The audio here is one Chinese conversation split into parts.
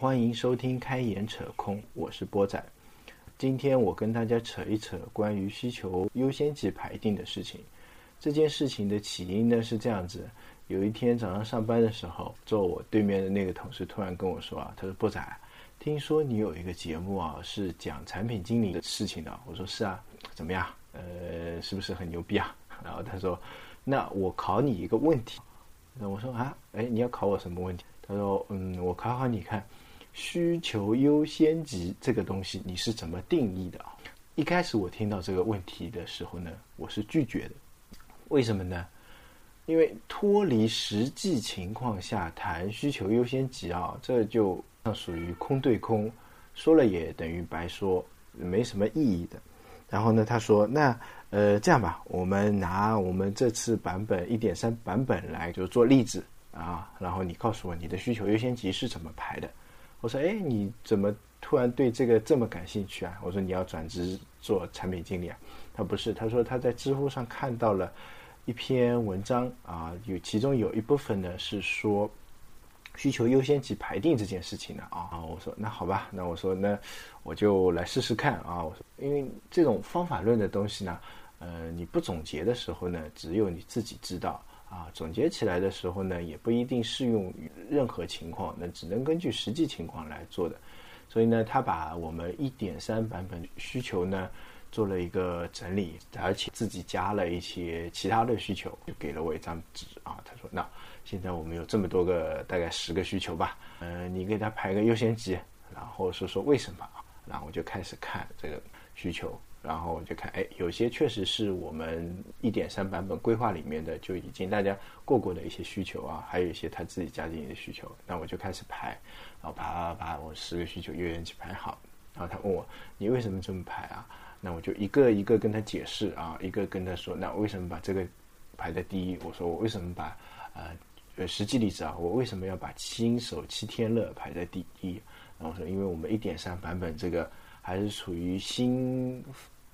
欢迎收听开眼扯空，我是波仔。今天我跟大家扯一扯关于需求优先级排定的事情。这件事情的起因呢是这样子：有一天早上上班的时候，坐我对面的那个同事突然跟我说啊，他说波仔，听说你有一个节目啊，是讲产品经理的事情的。我说是啊，怎么样？呃，是不是很牛逼啊？然后他说，那我考你一个问题。那我说啊，哎，你要考我什么问题？他说：“嗯，我考考你看，需求优先级这个东西你是怎么定义的啊？”一开始我听到这个问题的时候呢，我是拒绝的。为什么呢？因为脱离实际情况下谈需求优先级啊，这就属于空对空，说了也等于白说，没什么意义的。然后呢，他说：“那呃，这样吧，我们拿我们这次版本一点三版本来就做例子。”啊，然后你告诉我你的需求优先级是怎么排的？我说，哎，你怎么突然对这个这么感兴趣啊？我说你要转职做产品经理啊？他不是，他说他在知乎上看到了一篇文章啊，有其中有一部分呢是说需求优先级排定这件事情的啊。我说那好吧，那我说那我就来试试看啊。我说因为这种方法论的东西呢，呃，你不总结的时候呢，只有你自己知道。啊，总结起来的时候呢，也不一定适用于任何情况，那只能根据实际情况来做的。所以呢，他把我们一点三版本需求呢做了一个整理，而且自己加了一些其他的需求，就给了我一张纸啊。他说：“那现在我们有这么多个，大概十个需求吧，嗯，你给他排个优先级，然后说说为什么？然后我就开始看这个需求。”然后我就看，哎，有些确实是我们一点三版本规划里面的就已经大家过过的一些需求啊，还有一些他自己加进的需求。那我就开始排，然后把把我十个需求优先级排好。然后他问我，你为什么这么排啊？那我就一个一个跟他解释啊，一个跟他说，那为什么把这个排在第一？我说我为什么把呃呃实际例子啊，我为什么要把新手七天乐排在第一？然后说，因为我们一点三版本这个。还是处于新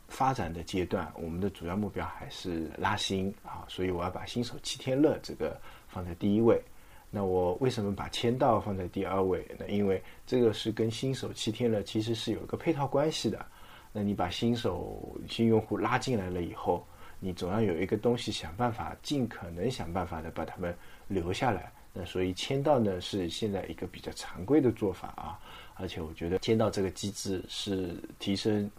发展的阶段，我们的主要目标还是拉新啊，所以我要把新手七天乐这个放在第一位。那我为什么把签到放在第二位？呢因为这个是跟新手七天乐其实是有一个配套关系的。那你把新手新用户拉进来了以后，你总要有一个东西想办法，尽可能想办法的把他们留下来。那所以签到呢是现在一个比较常规的做法啊。而且我觉得签到这个机制是提升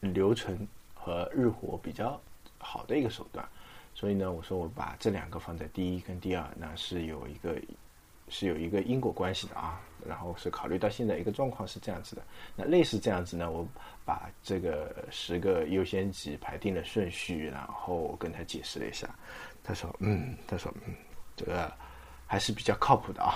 留存和日活比较好的一个手段，所以呢，我说我把这两个放在第一跟第二，那是有一个是有一个因果关系的啊。然后是考虑到现在一个状况是这样子的，那类似这样子呢，我把这个十个优先级排定了顺序，然后跟他解释了一下，他说嗯，他说嗯，这个还是比较靠谱的啊，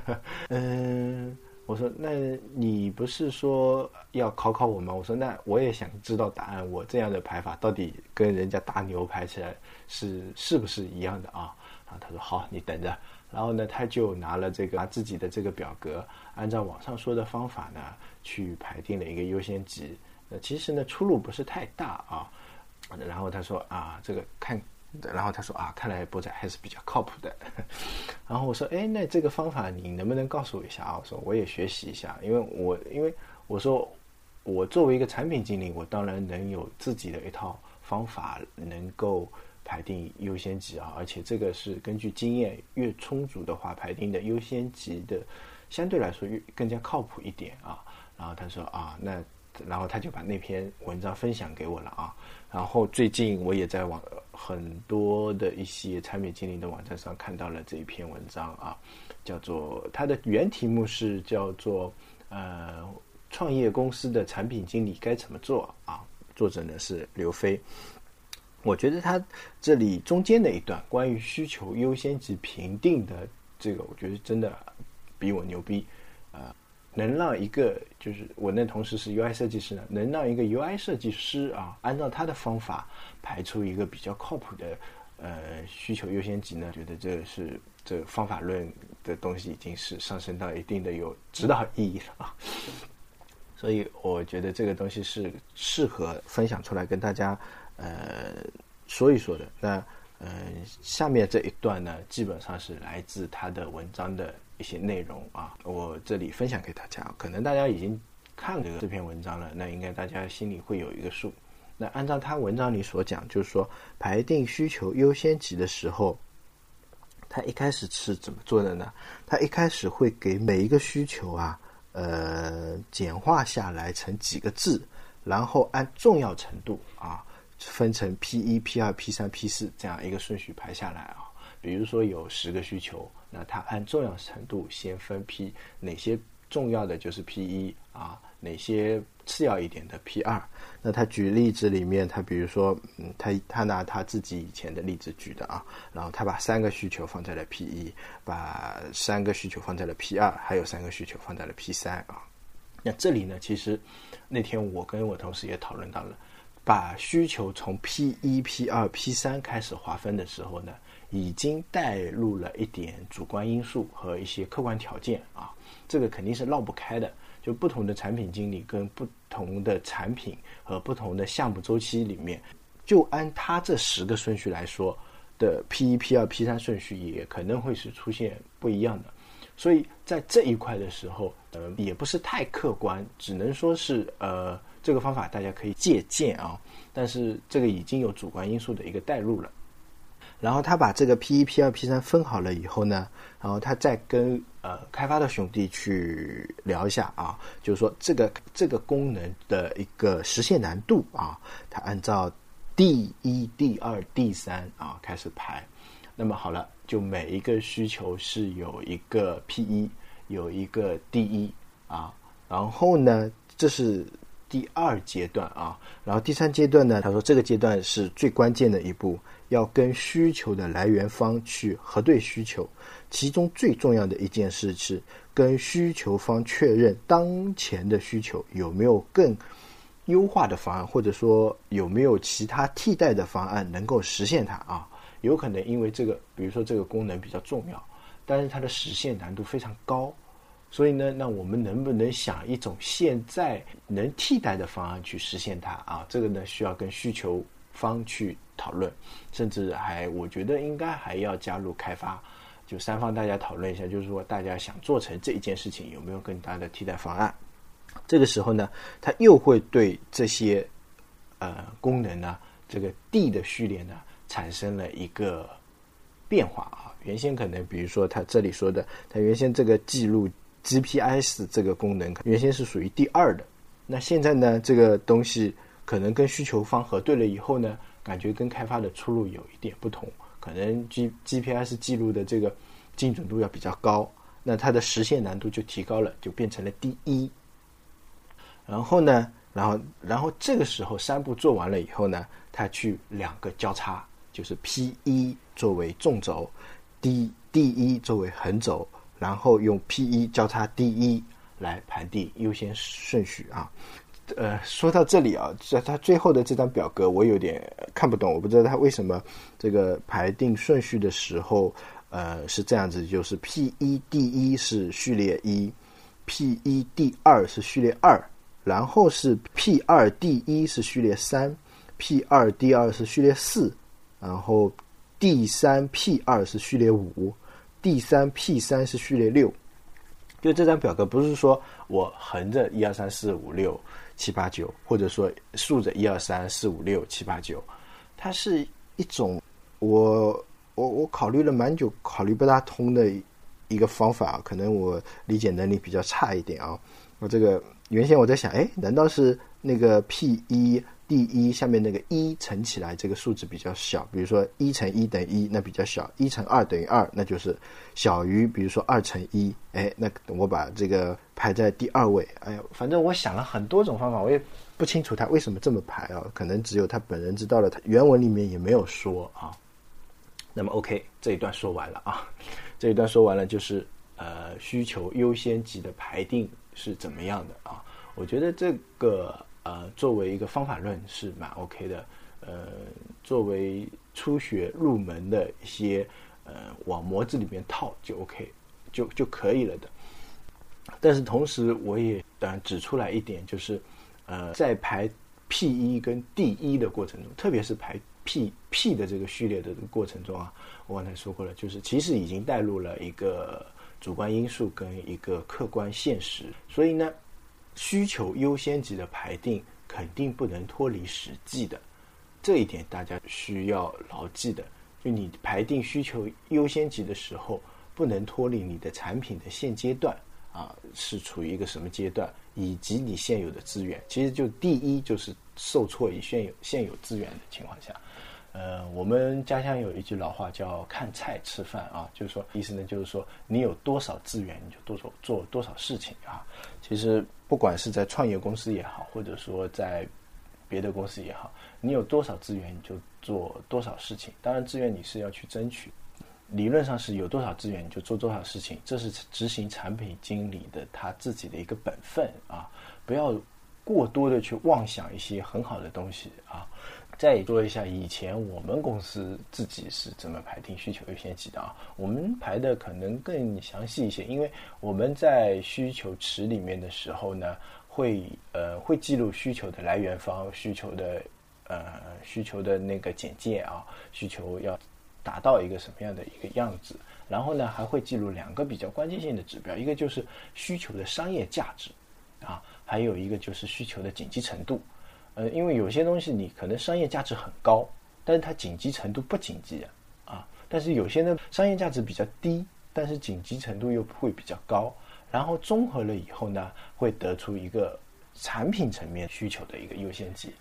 嗯。我说，那你不是说要考考我吗？我说，那我也想知道答案。我这样的排法到底跟人家大牛排起来是是不是一样的啊？然后他说好，你等着。然后呢，他就拿了这个拿自己的这个表格，按照网上说的方法呢，去排定了一个优先级。那其实呢，出入不是太大啊。然后他说啊，这个看。然后他说啊，看来波仔还是比较靠谱的。然后我说，哎，那这个方法你能不能告诉我一下啊？我说我也学习一下，因为我因为我说我作为一个产品经理，我当然能有自己的一套方法，能够排定优先级啊。而且这个是根据经验越充足的话，排定的优先级的相对来说越更加靠谱一点啊。然后他说啊，那然后他就把那篇文章分享给我了啊。然后最近我也在网很多的一些产品经理的网站上看到了这一篇文章啊，叫做它的原题目是叫做呃创业公司的产品经理该怎么做啊？作者呢是刘飞。我觉得他这里中间的一段关于需求优先级评定的这个，我觉得真的比我牛逼啊。能让一个就是我那同事是 UI 设计师呢，能让一个 UI 设计师啊，按照他的方法排出一个比较靠谱的呃需求优先级呢？觉得这是这方法论的东西已经是上升到一定的有指导意义了啊。所以我觉得这个东西是适合分享出来跟大家呃说一说的。那嗯，下面这一段呢，基本上是来自他的文章的一些内容啊，我这里分享给大家。可能大家已经看这个这篇文章了，那应该大家心里会有一个数。那按照他文章里所讲，就是说排定需求优先级的时候，他一开始是怎么做的呢？他一开始会给每一个需求啊，呃，简化下来成几个字，然后按重要程度啊。分成 P 一、P 二、P 三、P 四这样一个顺序排下来啊。比如说有十个需求，那它按重要程度先分批，哪些重要的就是 P 一啊，哪些次要一点的 P 二。那他举例子里面，他比如说，嗯，他他拿他自己以前的例子举的啊，然后他把三个需求放在了 P 一，把三个需求放在了 P 二，还有三个需求放在了 P 三啊。那这里呢，其实那天我跟我同事也讨论到了。把需求从 P 一、P 二、P 三开始划分的时候呢，已经带入了一点主观因素和一些客观条件啊，这个肯定是绕不开的。就不同的产品经理跟不同的产品和不同的项目周期里面，就按他这十个顺序来说的 P 一、P 二、P 三顺序也可能会是出现不一样的。所以在这一块的时候，呃，也不是太客观，只能说是呃。这个方法大家可以借鉴啊，但是这个已经有主观因素的一个带入了。然后他把这个 P 一、P 二、P 三分好了以后呢，然后他再跟呃开发的兄弟去聊一下啊，就是说这个这个功能的一个实现难度啊，他按照第一、第二、第三啊开始排。那么好了，就每一个需求是有一个 P 一，有一个 D 一啊，然后呢，这是。第二阶段啊，然后第三阶段呢？他说这个阶段是最关键的一步，要跟需求的来源方去核对需求。其中最重要的一件事是跟需求方确认当前的需求有没有更优化的方案，或者说有没有其他替代的方案能够实现它啊？有可能因为这个，比如说这个功能比较重要，但是它的实现难度非常高。所以呢，那我们能不能想一种现在能替代的方案去实现它啊？这个呢，需要跟需求方去讨论，甚至还我觉得应该还要加入开发，就三方大家讨论一下，就是说大家想做成这一件事情有没有更大的替代方案？这个时候呢，它又会对这些呃功能呢，这个 D 的序列呢，产生了一个变化啊。原先可能比如说它这里说的，它原先这个记录。GPS 这个功能原先是属于第二的，那现在呢，这个东西可能跟需求方核对了以后呢，感觉跟开发的出路有一点不同，可能 G GPS 记录的这个精准度要比较高，那它的实现难度就提高了，就变成了第一。然后呢，然后然后这个时候三步做完了以后呢，它去两个交叉，就是 P 一作为纵轴，D D 一作为横轴。然后用 P 一交叉 D 一来排第优先顺序啊，呃，说到这里啊，在它最后的这张表格我有点看不懂，我不知道它为什么这个排定顺序的时候，呃，是这样子，就是 P 一 D 一是序列一，P 一 D 二是序列二，然后是 P 二 D 一是序列三，P 二 D 二是序列四，然后 D 三 P 二是序列五。第三 P 三是序列六，就这张表格不是说我横着一二三四五六七八九，或者说竖着一二三四五六七八九，它是一种我我我考虑了蛮久，考虑不大通的一个方法，可能我理解能力比较差一点啊。我这个原先我在想，哎，难道是那个 P 一 D 一下面那个一乘起来，这个数字比较小，比如说一乘一等于一，那比较小；一乘二等于二，那就是小于，比如说二乘一，哎，那我把这个排在第二位。哎呀，反正我想了很多种方法，我也不清楚他为什么这么排啊，可能只有他本人知道了，他原文里面也没有说啊。那么 OK，这一段说完了啊，这一段说完了，就是需求优先级的排定是怎么样的啊？我觉得这个。呃，作为一个方法论是蛮 OK 的，呃，作为初学入门的一些呃往模子里面套就 OK，就就可以了的。但是同时我也呃指出来一点，就是呃在排 P 一跟 D 一的过程中，特别是排 P P 的这个序列的这个过程中啊，我刚才说过了，就是其实已经带入了一个主观因素跟一个客观现实，所以呢，需求优先级的排定肯定不能脱离实际的，这一点大家需要牢记的。就你排定需求优先级的时候，不能脱离你的产品的现阶段啊是处于一个什么阶段，以及你现有的资源。其实就第一就是受挫于现有现有资源的情况下。呃，我们家乡有一句老话叫“看菜吃饭”啊，就是说意思呢，就是说你有多少资源，你就多做做多少事情啊。其实不管是在创业公司也好，或者说在别的公司也好，你有多少资源，你就做多少事情。当然，资源你是要去争取，理论上是有多少资源你就做多少事情，这是执行产品经理的他自己的一个本分啊，不要过多的去妄想一些很好的东西啊。再说一下，以前我们公司自己是怎么排定需求优先级的啊？我们排的可能更详细一些，因为我们在需求池里面的时候呢，会呃会记录需求的来源方、需求的呃需求的那个简介啊，需求要达到一个什么样的一个样子，然后呢还会记录两个比较关键性的指标，一个就是需求的商业价值啊，还有一个就是需求的紧急程度。呃，因为有些东西你可能商业价值很高，但是它紧急程度不紧急啊，但是有些呢商业价值比较低，但是紧急程度又会比较高，然后综合了以后呢，会得出一个产品层面需求的一个优先级，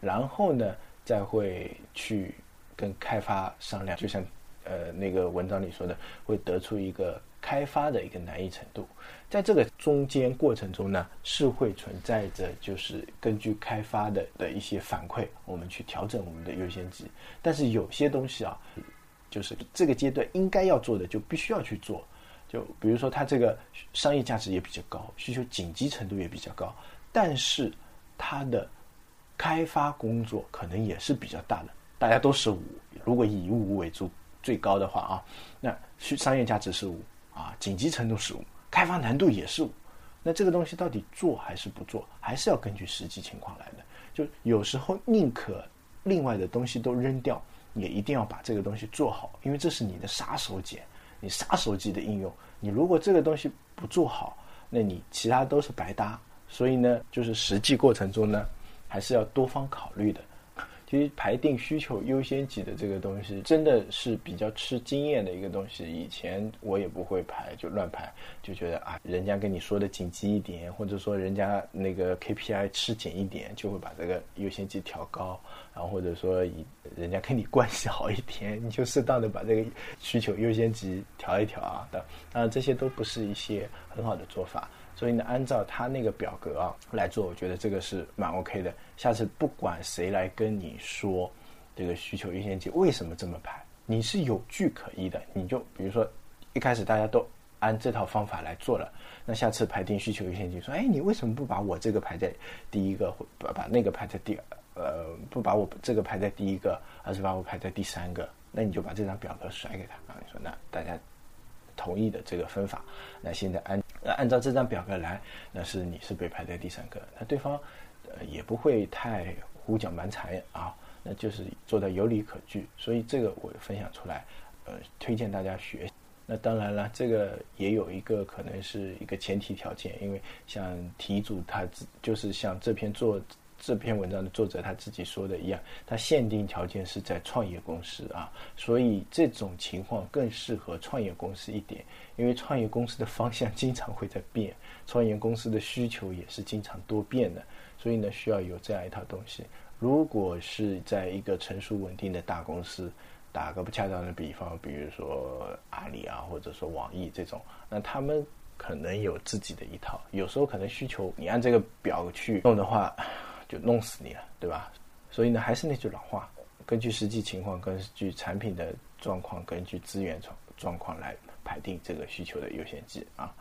然后呢再会去跟开发商量，就像呃那个文章里说的，会得出一个。开发的一个难易程度，在这个中间过程中呢，是会存在着，就是根据开发的的一些反馈，我们去调整我们的优先级。但是有些东西啊，就是这个阶段应该要做的，就必须要去做。就比如说，它这个商业价值也比较高，需求紧急程度也比较高，但是它的开发工作可能也是比较大的。大家都是五，如果以五为主最高的话啊，那需商业价值是五。啊，紧急程度是五，开发难度也是五，那这个东西到底做还是不做，还是要根据实际情况来的。就有时候宁可另外的东西都扔掉，也一定要把这个东西做好，因为这是你的杀手锏，你杀手级的应用。你如果这个东西不做好，那你其他都是白搭。所以呢，就是实际过程中呢，还是要多方考虑的。其实排定需求优先级的这个东西，真的是比较吃经验的一个东西。以前我也不会排，就乱排，就觉得啊，人家跟你说的紧急一点，或者说人家那个 KPI 吃紧一点，就会把这个优先级调高。然后或者说以人家跟你关系好一点，你就适当的把这个需求优先级调一调啊。当然这些都不是一些很好的做法。所以呢，按照他那个表格啊来做，我觉得这个是蛮 OK 的。下次不管谁来跟你说这个需求优先级为什么这么排，你是有据可依的。你就比如说一开始大家都按这套方法来做了，那下次排定需求优先级，说哎，你为什么不把我这个排在第一个，把把那个排在第呃，不把我这个排在第一个，而是把我排在第三个？那你就把这张表格甩给他啊，你说那大家。同意的这个分法，那现在按那按照这张表格来，那是你是被排在第三个，那对方呃也不会太胡搅蛮缠啊，那就是做的有理可据，所以这个我分享出来，呃，推荐大家学。那当然了，这个也有一个可能是一个前提条件，因为像题主他就是像这篇作。这篇文章的作者他自己说的一样，他限定条件是在创业公司啊，所以这种情况更适合创业公司一点，因为创业公司的方向经常会在变，创业公司的需求也是经常多变的，所以呢需要有这样一套东西。如果是在一个成熟稳定的大公司，打个不恰当的比方，比如说阿里啊，或者说网易这种，那他们可能有自己的一套，有时候可能需求你按这个表去弄的话。就弄死你了，对吧？所以呢，还是那句老话，根据实际情况，根据产品的状况，根据资源状状况来排定这个需求的优先级啊。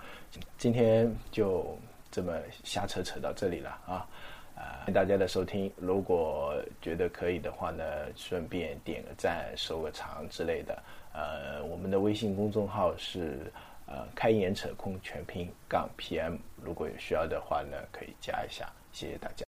今天就这么瞎扯扯到这里了啊！啊，谢谢大家的收听。如果觉得可以的话呢，顺便点个赞、收个藏之类的。呃，我们的微信公众号是呃“开眼扯空全拼杠 PM”，如果有需要的话呢，可以加一下。谢谢大家。